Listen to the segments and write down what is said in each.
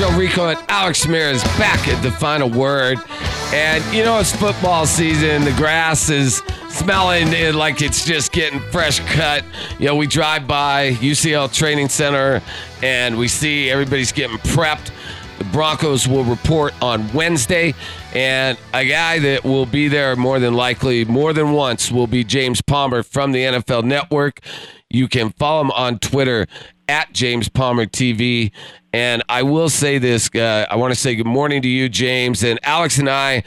1141, Joe Rico and Alex Ramirez back at the final word. And you know, it's football season. The grass is smelling like it's just getting fresh cut. You know, we drive by UCHealth Training Center and we see everybody's getting prepped. The Broncos will report on Wednesday, and a guy that will be there more than likely, more than once, will be James Palmer from the NFL Network. You can follow him on Twitter at James Palmer TV. And I will say this uh, I want to say good morning to you, James. And Alex and I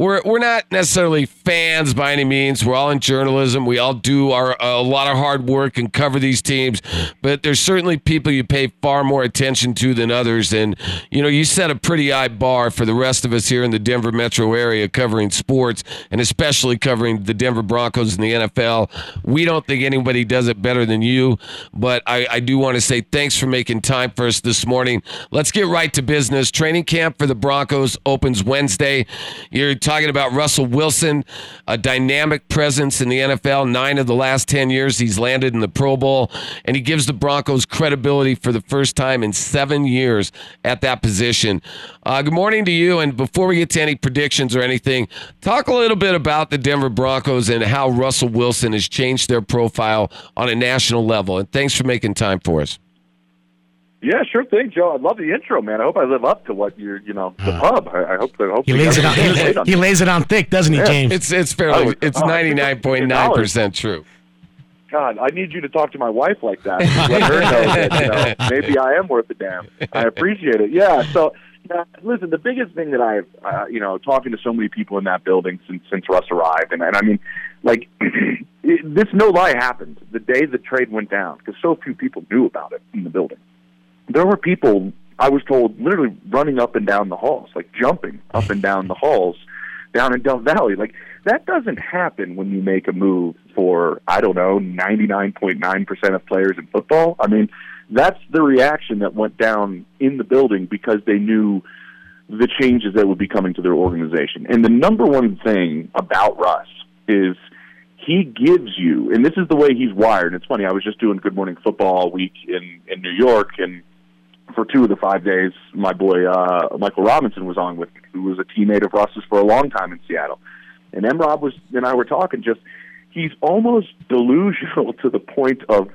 we're we're not necessarily fans by any means. We're all in journalism. We all do our a lot of hard work and cover these teams, but there's certainly people you pay far more attention to than others. And you know, you set a pretty high bar for the rest of us here in the Denver metro area covering sports and especially covering the Denver Broncos in the NFL. We don't think anybody does it better than you, but I, I do want to say thanks for making time for us this morning. Let's get right to business. Training camp for the Broncos opens Wednesday. You're talking about Russell Wilson, a dynamic presence in the NFL. Nine of the last 10 years, he's landed in the Pro Bowl, and he gives the Broncos credibility for the first time in seven years at that position. Uh, good morning to you. And before we get to any predictions or anything, talk a little bit about the Denver Broncos and how Russell Wilson has changed their profile on a national level. And thanks for making time for us. Yeah, sure thing, Joe. I love the intro, man. I hope I live up to what you're, you know, the pub. I, I hope. I hope he lays it on. He, he, lays it on thick, doesn't he, yeah. James? It's it's fairly. Oh, it's ninety nine point nine percent true. God, I need you to talk to my wife like that. Let her know that you know, maybe I am worth a damn. I appreciate it. Yeah. So, yeah, listen, the biggest thing that I've, uh, you know, talking to so many people in that building since since Russ arrived, and, and I mean, like, it, this no lie happened the day the trade went down because so few people knew about it in the building there were people I was told literally running up and down the halls, like jumping up and down the halls down in Dove Valley. Like that doesn't happen when you make a move for I don't know ninety nine point nine percent of players in football. I mean, that's the reaction that went down in the building because they knew the changes that would be coming to their organization. And the number one thing about Russ is he gives you, and this is the way he's wired. It's funny. I was just doing Good Morning Football all week in in New York, and for two of the five days, my boy uh, Michael Robinson was on with me, who was a teammate of Russ's for a long time in Seattle. And M. Rob was and I were talking. Just he's almost delusional to the point of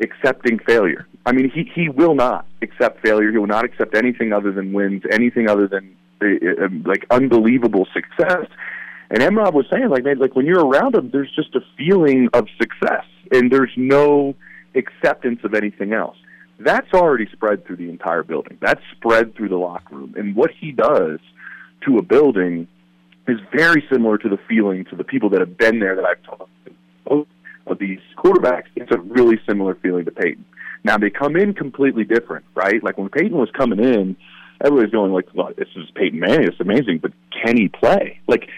accepting failure. I mean, he he will not accept failure. He will not accept anything other than wins, anything other than uh, uh like unbelievable success. And M. Rob was saying, like, man, like when you're around him, there's just a feeling of success, and there's no acceptance of anything else that's already spread through the entire building. That's spread through the locker room. And what he does to a building is very similar to the feeling to the people that have been there that I've talked to. Of these quarterbacks, it's a really similar feeling to Peyton. Now they come in completely different, right? Like when Peyton was coming in, everybody's going like, well, "This is Peyton Manning. It's amazing, but can he play?" Like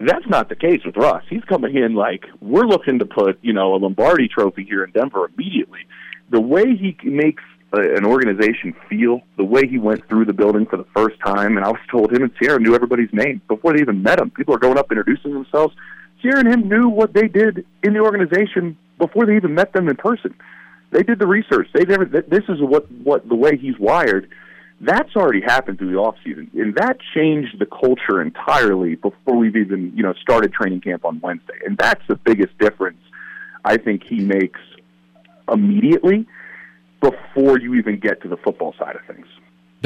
that's not the case with Russ. He's coming in like we're looking to put you know a Lombardi Trophy here in Denver immediately the way he makes a, an organization feel, the way he went through the building for the first time, and I was told him and Sierra knew everybody's name before they even met him. People are going up introducing themselves. Sierra and him knew what they did in the organization before they even met them in person. They did the research. They never. This is what what the way he's wired. That's already happened through the off season, and that changed the culture entirely before we've even you know started training camp on Wednesday. And that's the biggest difference I think he makes immediately before you even get to the football side of things.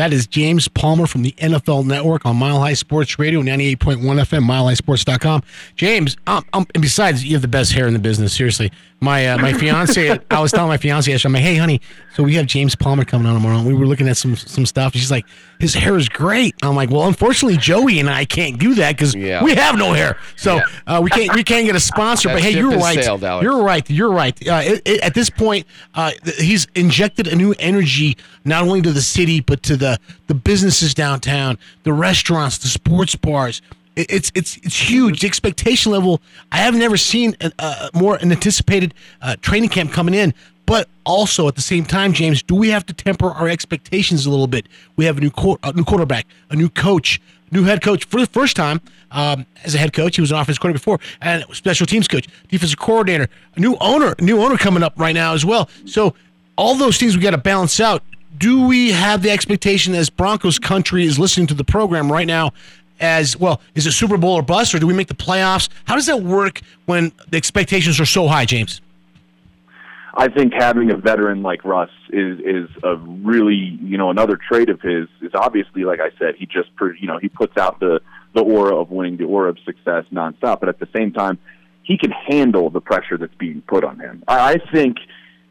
That is James Palmer from the NFL Network on Mile High Sports Radio, 98.1 FM, milehighsports.com. James, um, um, and besides, you have the best hair in the business, seriously. My uh, my fiance, I was telling my fiance, I'm like, hey, honey, so we have James Palmer coming on tomorrow. We were looking at some some stuff. She's like, his hair is great. I'm like, well, unfortunately, Joey and I can't do that because yeah. we have no hair, so yeah. uh, we can't we can't get a sponsor. but hey, you're right. Sailed, you're right. You're right. Uh, it, it, at this point, uh, he's injected a new energy not only to the city but to the the businesses downtown, the restaurants, the sports bars it's it's it's huge. The expectation level. I have never seen a, a more an anticipated uh, training camp coming in. But also at the same time, James, do we have to temper our expectations a little bit? We have a new a new quarterback, a new coach, new head coach for the first time um, as a head coach. He was an offensive coordinator before, and special teams coach, defensive coordinator, a new owner, new owner coming up right now as well. So all those things we got to balance out do we have the expectation as Broncos country is listening to the program right now? As well, is it Super Bowl or bust, or do we make the playoffs? How does that work when the expectations are so high, James? I think having a veteran like Russ is is a really you know another trait of his is obviously like I said he just you know he puts out the the aura of winning the aura of success nonstop, but at the same time he can handle the pressure that's being put on him. I, I think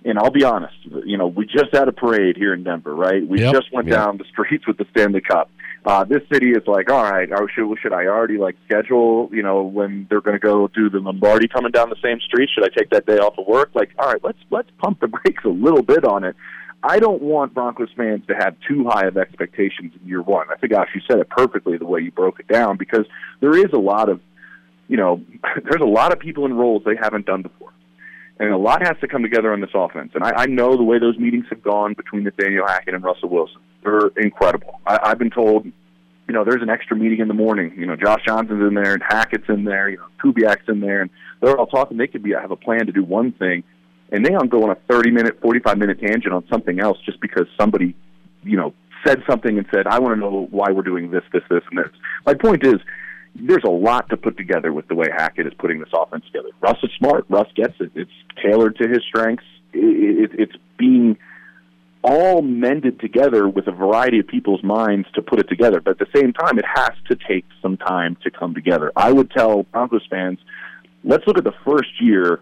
and I'll be honest, you know, we just had a parade here in Denver, right? We Yep. just went Yep. down the streets with the Stanley Cup. Uh, this city is like, all right, should should I already like schedule, you know, when they're going to go do the Lombardi coming down the same street? Should I take that day off of work? Like, all right, let's let's pump the brakes a little bit on it. I don't want Broncos fans to have too high of expectations in year one. I think, gosh, you said it perfectly the way you broke it down because there is a lot of, you know, there's a lot of people in roles they haven't done before and a lot has to come together on this offense. And I, I know the way those meetings have gone between Nathaniel Hackett and Russell Wilson. They're incredible. I, I've been told, you know, there's an extra meeting in the morning. You know, Josh Johnson's in there and Hackett's in there. You know, Kubiak's in there, and they're all talking. They could be have a plan to do one thing, and they don't go on a 30 minute, 45 minute tangent on something else just because somebody, you know, said something and said, I want to know why we're doing this, this, this, and this. My point is, there's a lot to put together with the way Hackett is putting this offense together. Russ is smart. Russ gets it. It's tailored to his strengths. It, it, it's being all mended together with a variety of people's minds to put it together. But at the same time, it has to take some time to come together. I would tell Broncos fans, let's look at the first year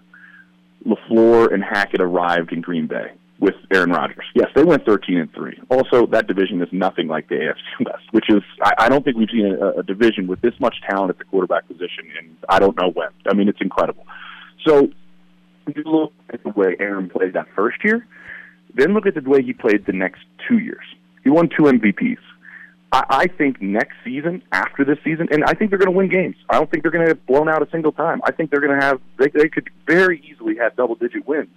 LaFleur and Hackett arrived in Green Bay with Aaron Rodgers. Yes, they went 13 and 3. Also, that division is nothing like the AFC West, which is, I, I don't think we've seen a, a division with this much talent at the quarterback position in I don't know when. I mean, it's incredible. So, you look at the way Aaron played that first year, then look at the way he played the next two years. He won two MVPs. I, I think next season, after this season, and I think they're going to win games. I don't think they're going to have blown out a single time. I think they're going to have, they, they could very easily have double digit wins.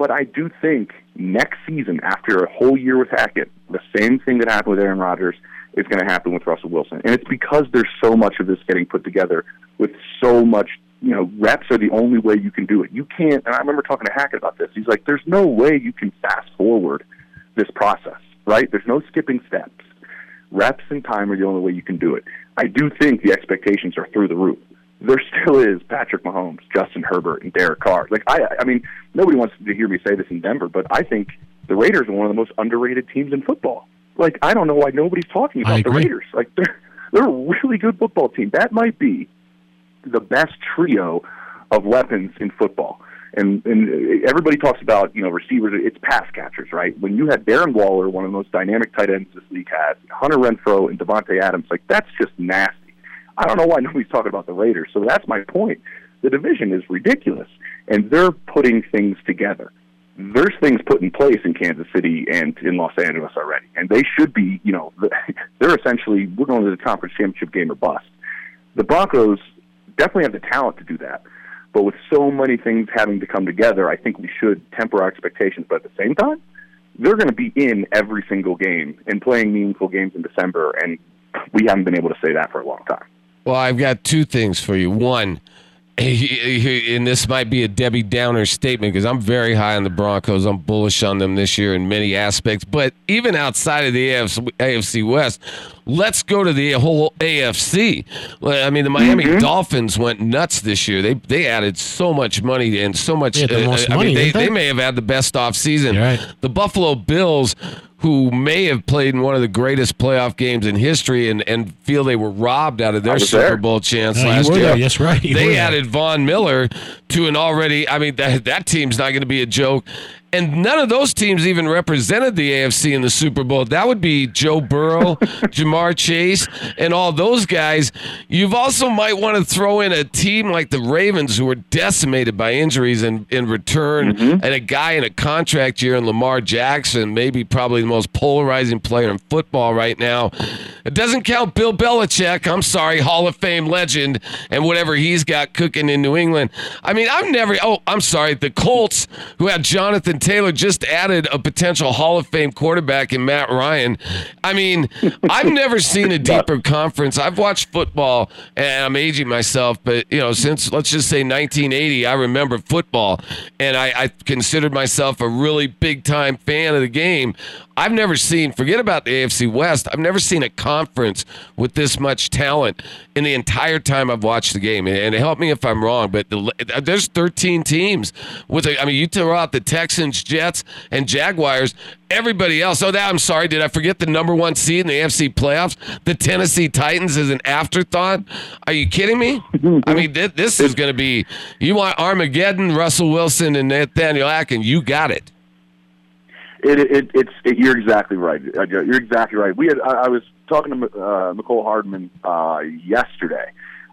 But I do think next season, after a whole year with Hackett, the same thing that happened with Aaron Rodgers is going to happen with Russell Wilson. And it's because there's so much of this getting put together with so much, you know, reps are the only way you can do it. You can't, and I remember talking to Hackett about this. He's like, there's no way you can fast forward this process, right? There's no skipping steps. Reps and time are the only way you can do it. I do think the expectations are through the roof there still is Patrick Mahomes, Justin Herbert, and Derek Carr. Like I, I mean, nobody wants to hear me say this in Denver, but I think the Raiders are one of the most underrated teams in football. Like I don't know why nobody's talking about the. Raiders. Like they're they're a really good football team. That might be the best trio of weapons in football. And and everybody talks about you know receivers. It's pass catchers, right? When you had Darren Waller, one of the most dynamic tight ends this league has, Hunter Renfrow and Davante Adams, like that's just nasty. I don't know why nobody's talking about the Raiders. So that's my point. The division is ridiculous, and they're putting things together. There's things put in place in Kansas City and in Los Angeles already, and they should be. You know, they're essentially we're going to the conference championship game or bust. The Broncos definitely have the talent to do that, but with so many things having to come together, I think we should temper our expectations. But at the same time, they're going to be in every single game and playing meaningful games in December, and we haven't been able to say that for a long time. Well, I've got two things for you. One, and this might be a Debbie Downer statement because I'm very high on the Broncos. I'm bullish on them this year in many aspects. But even outside of the AFC, AFC West, let's go to the whole AFC. I mean, the Miami Mm-hmm. Dolphins went nuts this year. They they added so much money and so much. They the uh, most I money, mean, they, they? they may have had the best offseason. Right. The Buffalo Bills, who may have played in one of the greatest playoff games in history and, and feel they were robbed out of their Super there. Bowl chance No, you last were year. there. Yes, right. You they added Von Miller to an already, I mean, that, that team's not going to be a joke. And none of those teams even represented the AFC in the Super Bowl. That would be Joe Burrow, Ja'Marr Chase, and all those guys. You've also might want to throw in a team like the Ravens, who were decimated by injuries in, in return, mm-hmm. and a guy in a contract year in Lamar Jackson, maybe probably the most polarizing player in football right now. It doesn't count Bill Belichick. I'm sorry, Hall of Fame legend, and whatever he's got cooking in New England. I mean, I've never. Oh, I'm sorry. The Colts, who had Jonathan Taylor, just added a potential Hall of Fame quarterback in Matt Ryan. I mean, I've never seen a deeper conference. I've watched football, and I'm aging myself, but you know, since let's just say 1980, I remember football, and I, I considered myself a really big time fan of the game. I've never seen, forget about the AFC West, I've never seen a conference with this much talent in the entire time I've watched the game. And help me if I'm wrong, but the, there's 13 teams with, a, I mean, you throw out the Texans, Jets, and Jaguars, everybody else. Oh, that I'm sorry, did I forget the number one seed in the AFC playoffs? The Tennessee Titans is an afterthought. Are you kidding me? I mean, this, this is going to be. You want Armageddon, Russell Wilson, and Nathaniel Hackett? You got it. It, it, it's it, you're exactly right. Uh, you're exactly right. We had I, I was talking to uh, Hardman uh, yesterday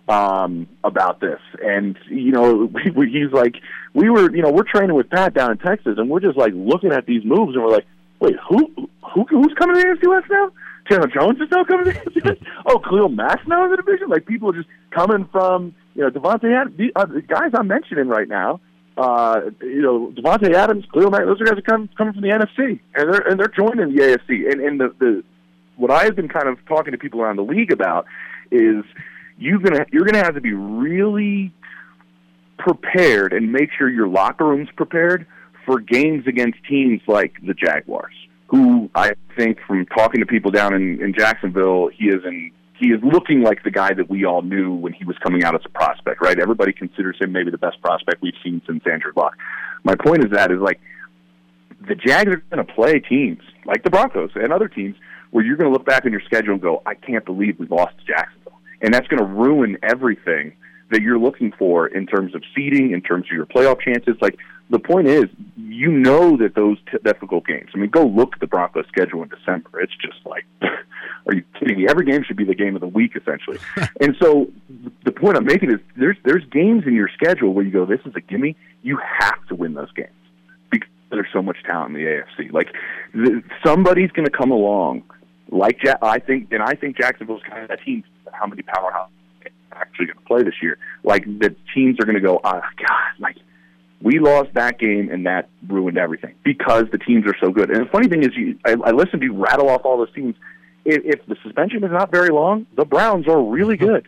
um, about this, and you know we, he's like, we were you know we're training with Pat down in Texas, and we're just like looking at these moves, and we're like, wait, who who who's coming to the AFC West now? Chandler Jones is now coming to the AFC West. Oh, Khalil Mack's now in the division. Like people are just coming from you know Davante Adams, the, uh, the guys I'm mentioning right now uh, you know, Davante Adams, Khalil Mack, those are guys are coming coming from the NFC, and they're and they're joining the AFC. And and the, the what I have been kind of talking to people around the league about is you're gonna you're gonna have to be really prepared and make sure your locker room's prepared for games against teams like the Jaguars, who I think from talking to people down in, in Jacksonville, he is in he is looking like the guy that we all knew when he was coming out as a prospect, right? Everybody considers him maybe the best prospect we've seen since Andrew Luck. My point is that is like the Jags are going to play teams like the Broncos and other teams where you're going to look back on your schedule and go, I can't believe we lost to Jacksonville, and that's going to ruin everything that you're looking for in terms of seeding, in terms of your playoff chances. Like the point is, you know that those t- difficult games. I mean, go look at the Broncos schedule in December. It's just like, are you kidding me? Every game should be the game of the week, essentially. and so, the point I'm making is, there's there's games in your schedule where you go, this is a gimme. You have to win those games because there's so much talent in the AFC. Like the, somebody's going to come along, like I think, and I think Jacksonville's kind of that team. How many powerhouse actually going to play this year? Like the teams are going to go, oh God, like we lost that game and that ruined everything because the teams are so good. And the funny thing is, you, I, I listened to you rattle off all those teams. If, if the suspension is not very long, the Browns are really good.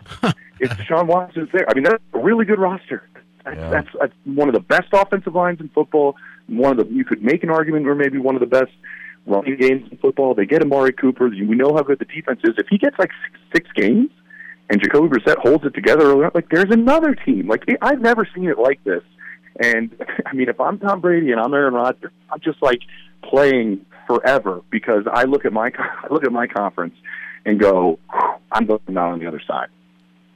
if Deshaun Watson's there, I mean, that's a really good roster. That's, yeah. that's, that's one of the best offensive lines in football. One of the you could make an argument, or maybe one of the best running games in football. They get Amari Cooper. We know how good the defense is. If he gets like six, six games and Jacoby Brissett holds it together, like there's another team. Like I've never seen it like this and I mean, if I'm Tom Brady and I'm Aaron Rodgers, I'm just like playing forever because I look at my I look at my conference and go, I'm going out on the other side.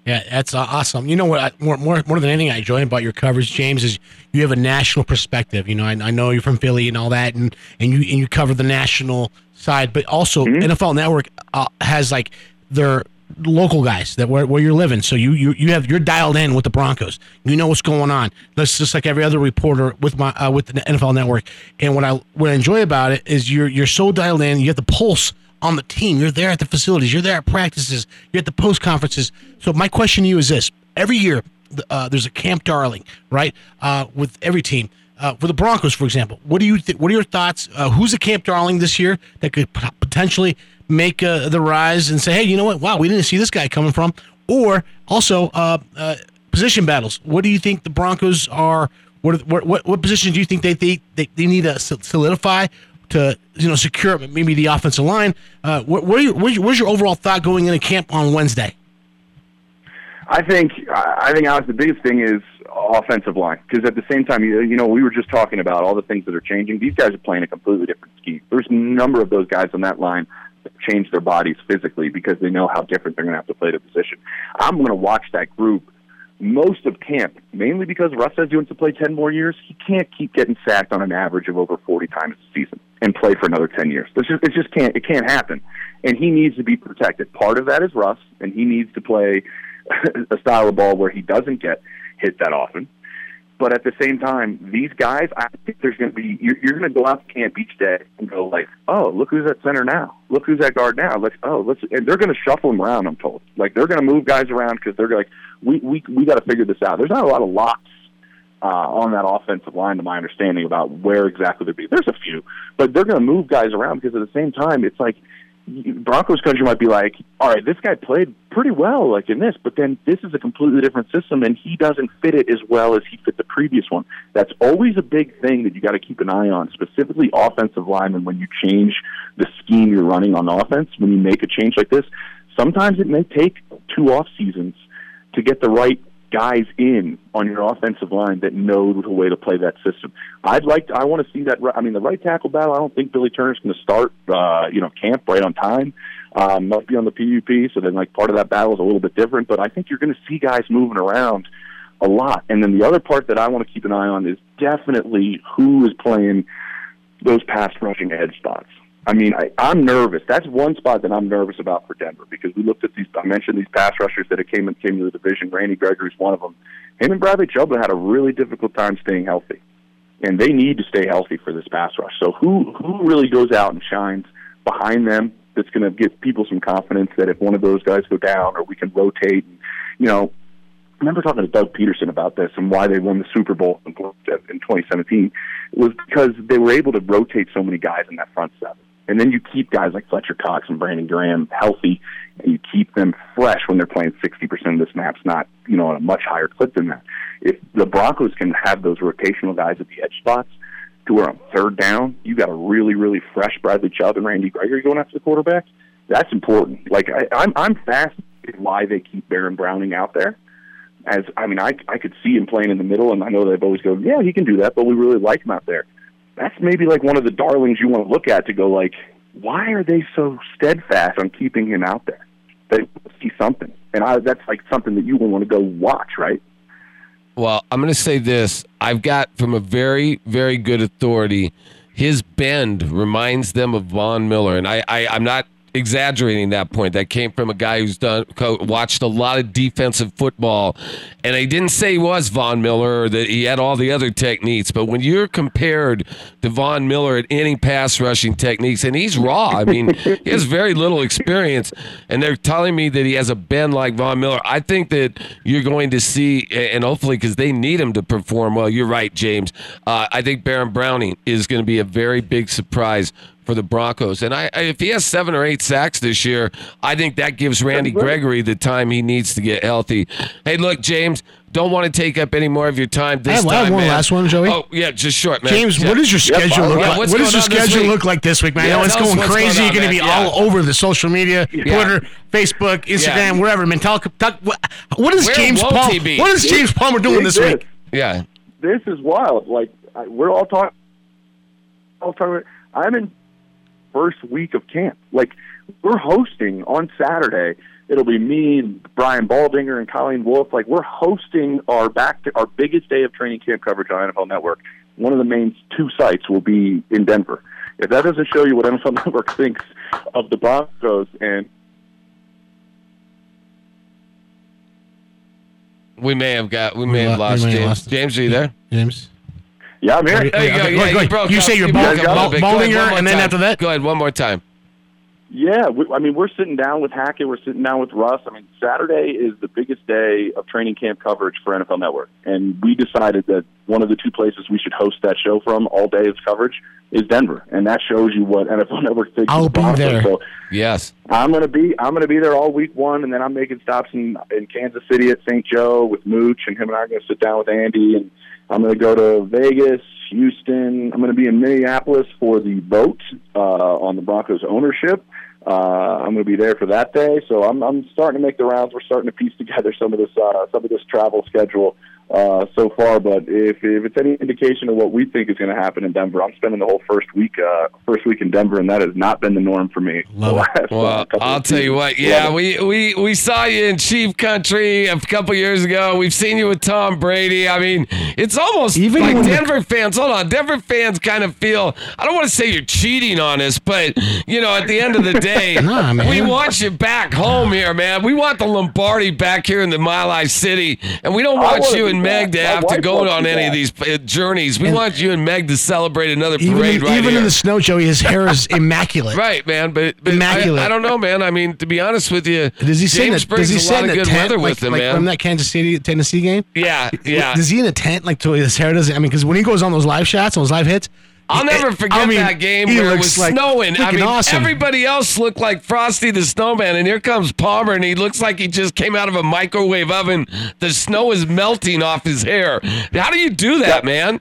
Yeah, that's awesome. You know what? I, more, more, more than anything, I enjoy about your coverage, James, is you have a national perspective. You know, I, I know you're from Philly and all that, and and you and you cover the national side, but also mm-hmm. NFL Network uh, has like their local guys that where, where you're living. So you, you you have you're dialed in with the Broncos. You know what's going on. That's just like every other reporter with my uh, with the NFL Network. And what I what I enjoy about it is you're you're so dialed in. You have the pulse on the team. You're there at the facilities. You're there at practices. You're at the post conferences. So my question to you is this: Every year uh, there's a Camp Darling, right? Uh, with every team. Uh, for the Broncos, for example, what do you th- what are your thoughts? Uh, who's a Camp Darling this year that could p- potentially make uh, the rise and say, hey, you know what? Wow, we didn't see this guy coming from. Or also uh, position battles. What do you think the Broncos are? What what what, do you think they, they, they need to solidify to you know secure maybe the offensive line? Uh, what, your, where's, your, where's your overall thought going into camp on Wednesday? I think I think Alex, the biggest thing is offensive line because at the same time, you, you know, we were just talking about all the things that are changing. These guys are playing a completely different scheme. There's a number of those guys on that line that change their bodies physically because they know how different they're going to have to play the position. I'm going to watch that group most of camp, mainly because Russ says he wants to play 10 more years. He can't keep getting sacked on an average of over 40 times a season and play for another 10 years. It's just, it just can't, it can't happen. And he needs to be protected. Part of that is Russ, and he needs to play a style of ball where he doesn't get hit that often. But at the same time, these guys, I think there's going to be you're, you're going to go out to camp each day and go like, oh, look who's at center now. Look who's at guard now. Let's oh, let's and they're going to shuffle them around. I'm told like they're going to move guys around because they're like we we we got to figure this out. There's not a lot of locks uh, on that offensive line, to my understanding, about where exactly they'd be. There's a few, but they're going to move guys around because at the same time, it's like Broncos country might be like, all right, this guy played pretty well, like in this, but then this is a completely different system, and he doesn't fit it as well as he fit the previous one. That's always a big thing that you got to keep an eye on, specifically offensive linemen. When you change the scheme you're running on offense, when you make a change like this, sometimes it may take two off seasons to get the right guys in on your offensive line that know the way to play that system. I'd like to, I want to see that. I mean, the right tackle battle. I don't think Billy Turner's going to start. Uh, you know, camp right on time. Um, must be on the PUP, so then like part of that battle is a little bit different. But I think you're going to see guys moving around a lot. And then the other part that I want to keep an eye on is definitely who is playing those pass rushing edge spots. I mean, I, I'm nervous. That's one spot that I'm nervous about for Denver because we looked at these. I mentioned these pass rushers that came and came to the division. Randy Gregory's one of them. Him and Bradley Chubb had a really difficult time staying healthy, and they need to stay healthy for this pass rush. So who who really goes out and shines behind them? That's going to give people some confidence that if one of those guys go down, or we can rotate. And, you know, I remember talking to Doug Pederson about this and why they won the Super Bowl in 2017 it was because they were able to rotate so many guys in that front seven. And then you keep guys like Fletcher Cox and Brandon Graham healthy, and you keep them fresh when they're playing 60% of the snaps, not, you know, on a much higher clip than that. If the Broncos can have those rotational guys at the edge spots to where on third down, you got a really, really fresh Bradley Chubb and Randy Gregory going after the quarterback, that's important. Like, I, I'm, I'm fascinated why they keep Baron Browning out there. As I mean, I I could see him playing in the middle, and I know they've always go, yeah, he can do that, but we really like him out there that's maybe like one of the darlings you want to look at to go like, why are they so steadfast on keeping him out there? They see something, and I, that's like something that you will want to go watch, right? Well, I'm going to say this. I've got from a very, very good authority. His bend reminds them of Von Miller, and I, I I'm not exaggerating that point. That came from a guy who's done watched a lot of defensive football, and I didn't say he was Von Miller or that he had all the other techniques. But when you're compared to Von Miller at any pass rushing techniques, and he's raw. I mean, he has very little experience, and they're telling me that he has a bend like Von Miller. I think that you're going to see, and hopefully because they need him to perform well. You're right, James. Uh, I think Baron Browning is going to be a very big surprise for the Broncos. And I, if he has seven or eight sacks this year, I think that gives Randy Gregory the time he needs to get healthy. Hey, look, James, don't want to take up any more of your time this I have, time, I have one man. last one, Joey. Oh, yeah, just short, man. James, yeah. what does your schedule look Yeah, like? what's What does your schedule look like this week, man? Yeah, I know it's going crazy. going You're going to be man. all over the social media, Twitter, Facebook, Instagram, wherever. Man, talk, talk, what, what is Where James Palmer? be? What is James Palmer doing this This- week? Yeah. This is wild. Like I, we're all talking. All talking. I'm in first week of camp. Like we're hosting on Saturday. It'll be me, Brian Baldinger, and Colleen Wolfe. Like we're hosting our back to our biggest day of training camp coverage on NFL Network. One of the main two sites will be in Denver. If that doesn't show you what NFL Network thinks of the Broncos and We may have got, we may We have lost James. lost him. James, are you there? James? Yeah, I'm here. There you go. Yeah, go ahead, go you broke You say you're You Bal- broke up a Bal- bit. Go ahead, Baldinger, and then time. after that? Go ahead, one more time. Yeah, we, I mean, we're sitting down with Hackett. We're sitting down with Russ. I mean, Saturday is the biggest day of training camp coverage for NFL Network, and we decided that one of the two places we should host that show from all day of coverage is Denver, and that shows you what NFL Network thinks. I'll of the be Broncos. there. So Yes. I'm gonna be I'm gonna be there all week one, and then I'm making stops in in Kansas City at St. Joe with Mooch, and him and I are gonna sit down with Andy, and I'm gonna go to Vegas, Houston. I'm gonna be in Minneapolis for the vote uh, on the Broncos ownership. Uh, I'm going to be there for that day, so I'm, I'm starting to make the rounds. We're starting to piece together some of this uh, some of this travel schedule uh, so far. But if if it's any indication of what we think is going to happen in Denver, I'm spending the whole first week uh, first week in Denver, and that has not been the norm for me. Love the it. last, uh, Well, couple I'll of tell you what. Yeah, Love we, we we saw you in Chief Country a couple years ago. We've seen you with Tom Brady. I mean, it's almost Even like when the- Denver fans. Hold on, Denver fans kind of feel. I don't want to say you're cheating on us, but you know, at the end of the day, Nah, we want you back home here, man. We want the Lombardi back here in the Mile High City, and we don't want wanna you in back Meg to have to go on any of these uh, journeys. We want you and Meg to celebrate another Even, parade right here. even here. in the snow, Joey, his hair is immaculate. Right, man, but, but Immaculate. I, I don't know, man. I mean, to be honest with you, Does he sit in James a, brings does he a lot of good tent weather like, with him, like man. from that Kansas City Tennessee game? yeah, yeah. Does he in a tent like to his hair doesn't? I mean, because when he goes on those live shots, those live hits, I'll never forget I mean, that game he where it was like snowing. I mean, awesome. everybody else looked like Frosty the Snowman, and here comes Palmer, and he looks like he just came out of a microwave oven. The snow is melting off his hair. How do you do that, man?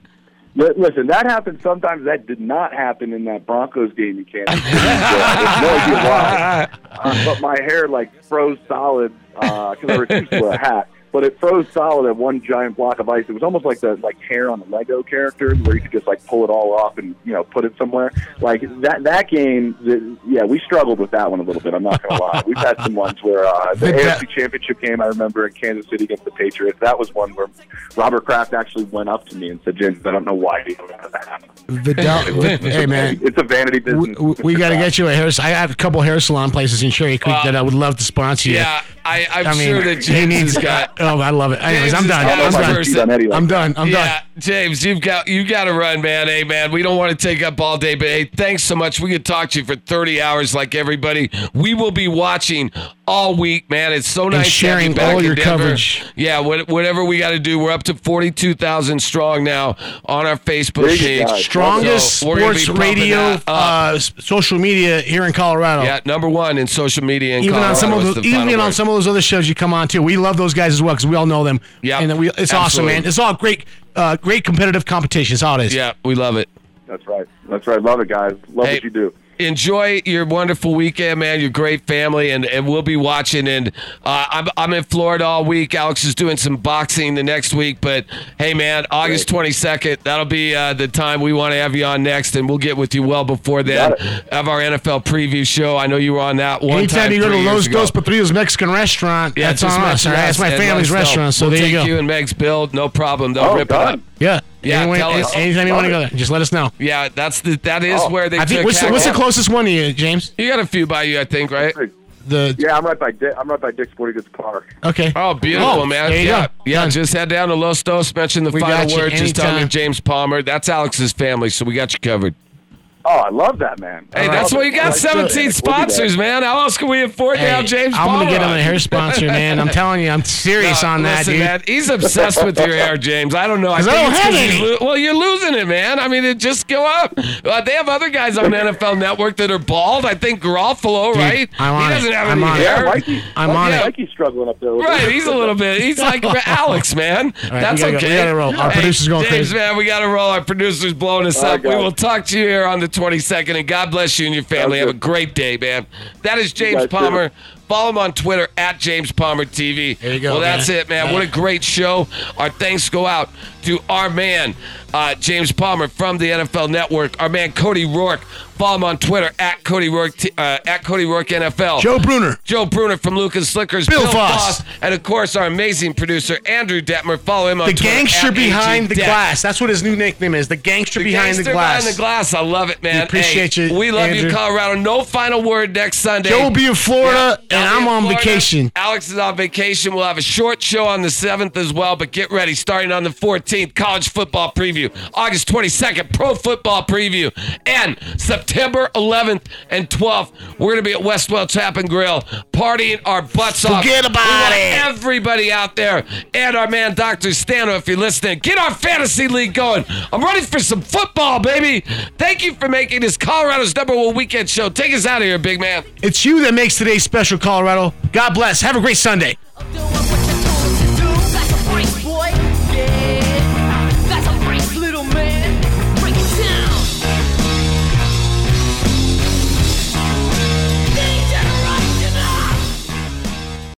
Li- Listen, that happened sometimes. That did not happen in that Broncos game in Kansas City. So I have no idea why. Uh, but my hair like froze solid because I refused to wear a hat. But it froze solid at one giant block of ice. It was almost like the like hair on the Lego character, where you could just like pull it all off and you know put it somewhere. Like that that game, the, yeah, we struggled with that one a little bit. I'm not gonna lie. We've had some ones where uh, the The da- AFC Championship game I remember in Kansas City against the Patriots. That was one where Robert Kraft actually went up to me and said, "James, I don't know why you let that happen." Vidal, hey man, It's a vanity we, business. we got to get you a hair. I have a couple hair salon places in Cherry Creek Well, that I would love to sponsor you. Yeah, I, I'm I mean, sure that he James needs. has got. oh, I love it. Anyways, I'm done. I don't got know I'm if I his can done. cheat on Eddie like I'm done. I'm yeah, done. James, you've got you got to run, man. Hey, man, we don't want to take up all day, but hey, thanks so much. We could talk to you for 30 hours, like everybody. We will be watching all week, man. It's so nice to have you sharing back all your Denver. coverage. Yeah, whatever we got to do. We're up to 42,000 strong now on our Facebook There you page. go. Strongest So we're gonna be sports radio, uh, social media here in Colorado. yeah, number one in social media. In even on some of Colorado is those, the even on some of those other shows you come on too. We love those guys as well because we all know them. Yeah, and we, it's awesome, absolutely. man. It's all great, uh, great competitive competition. It's all it is. Yeah, we love it. That's right. That's right. Love it, guys. Love Hey, what you do. Enjoy your wonderful weekend, man. Your great family, and, and we'll be watching. And uh, I'm I'm in Florida all week. Alex is doing some boxing the next week. But hey, man, August 22nd, that'll be uh, the time we want to have you on next, and we'll get with you well before then. Have our NFL preview show. I know you were on that one Anytime time. you go to Los. Dos Patrios Mexican restaurant, Yeah, that's on us. That's my family's restaurant. So we'll there you go. you and Meg's build, no problem. They'll Oh, rip it up. yeah. Yeah, Anyway, tell us. anytime you want to go there, just let us know. Yeah, that's the that is Oh, where they I think took what's the, what's the Hackett. closest one to you, James? You got a few by you, I think, right? The Yeah, I'm right by Dick, I'm right by Dick's Sporting Goods Park. okay. Oh, beautiful, Oh, man. there you yeah, go. yeah. Done. Just head down to Los Dos, mention the We final got you word. Just tell me anytime. James Palmer. That's Alex's family, so we got you covered. Oh, I love that, man. Hey, I that's why it. you got Like, 17 we'll sponsors, man. How else can we afford to Hey, have James I'm gonna get him a hair sponsor, man. I'm telling you, I'm serious No, on that, dude. man, he's obsessed with your hair, James. I don't know. I 'Cause I think don't it's have 'cause any. lo- well, you're losing it, man. I mean, it just go up. Uh, they have other guys on NFL Network that are bald. I think Garafolo, Dude, right? I'm on he doesn't have I'm any on it. Yeah, hair. Mikey. I'm Mikey, on it. Mikey's struggling up there. with Right, it. he's a little bit. He's like Alex, man. right, That's we gotta go- okay. we gotta roll. Our Hey, producer's going James, crazy. man, we got to roll. Our producer's blowing us All right, up. We will talk to you here on the 22nd, and God bless you and your family. Have a great day, man. That is James guys too. Palmer. Follow him on Twitter at James Palmer TV. There you go, Well, that's man. it, man. What a great show. Our thanks go out to our man, uh, James Palmer from the NFL Network. Our man, Cody Roark. Follow him on Twitter at Cody Roark, uh, at Cody Roark NFL. Joe Bruner. Joe Bruner from Lucas Slickers, Bill Foss. and of course our amazing producer Andrew Detmer. Follow him on The Twitter gangster behind the AG Det. glass. That's what his new nickname is. The gangster The behind gangster the glass. behind the glass. I love it, man. We appreciate Hey, you, We love Andrew. you, Colorado. No final word next Sunday. Joe will be in Florida, Yeah, and I'm on Florida. vacation. Alex is on vacation. We'll have a short show on the 7th as well, but get ready. Starting on the 14th, college football preview. August 22nd, pro football preview. And September 11th and 12th, we're going to be at Westwell Tap and Grill partying our butts off. Forget about it. Everybody out there and our man, Dr. Stano, if you're listening, get our fantasy league going. I'm ready for some football, baby. Thank you for making this Colorado's number one weekend show. Take us out of here, big man. It's you that makes today special, Colorado. God bless. Have a great Sunday.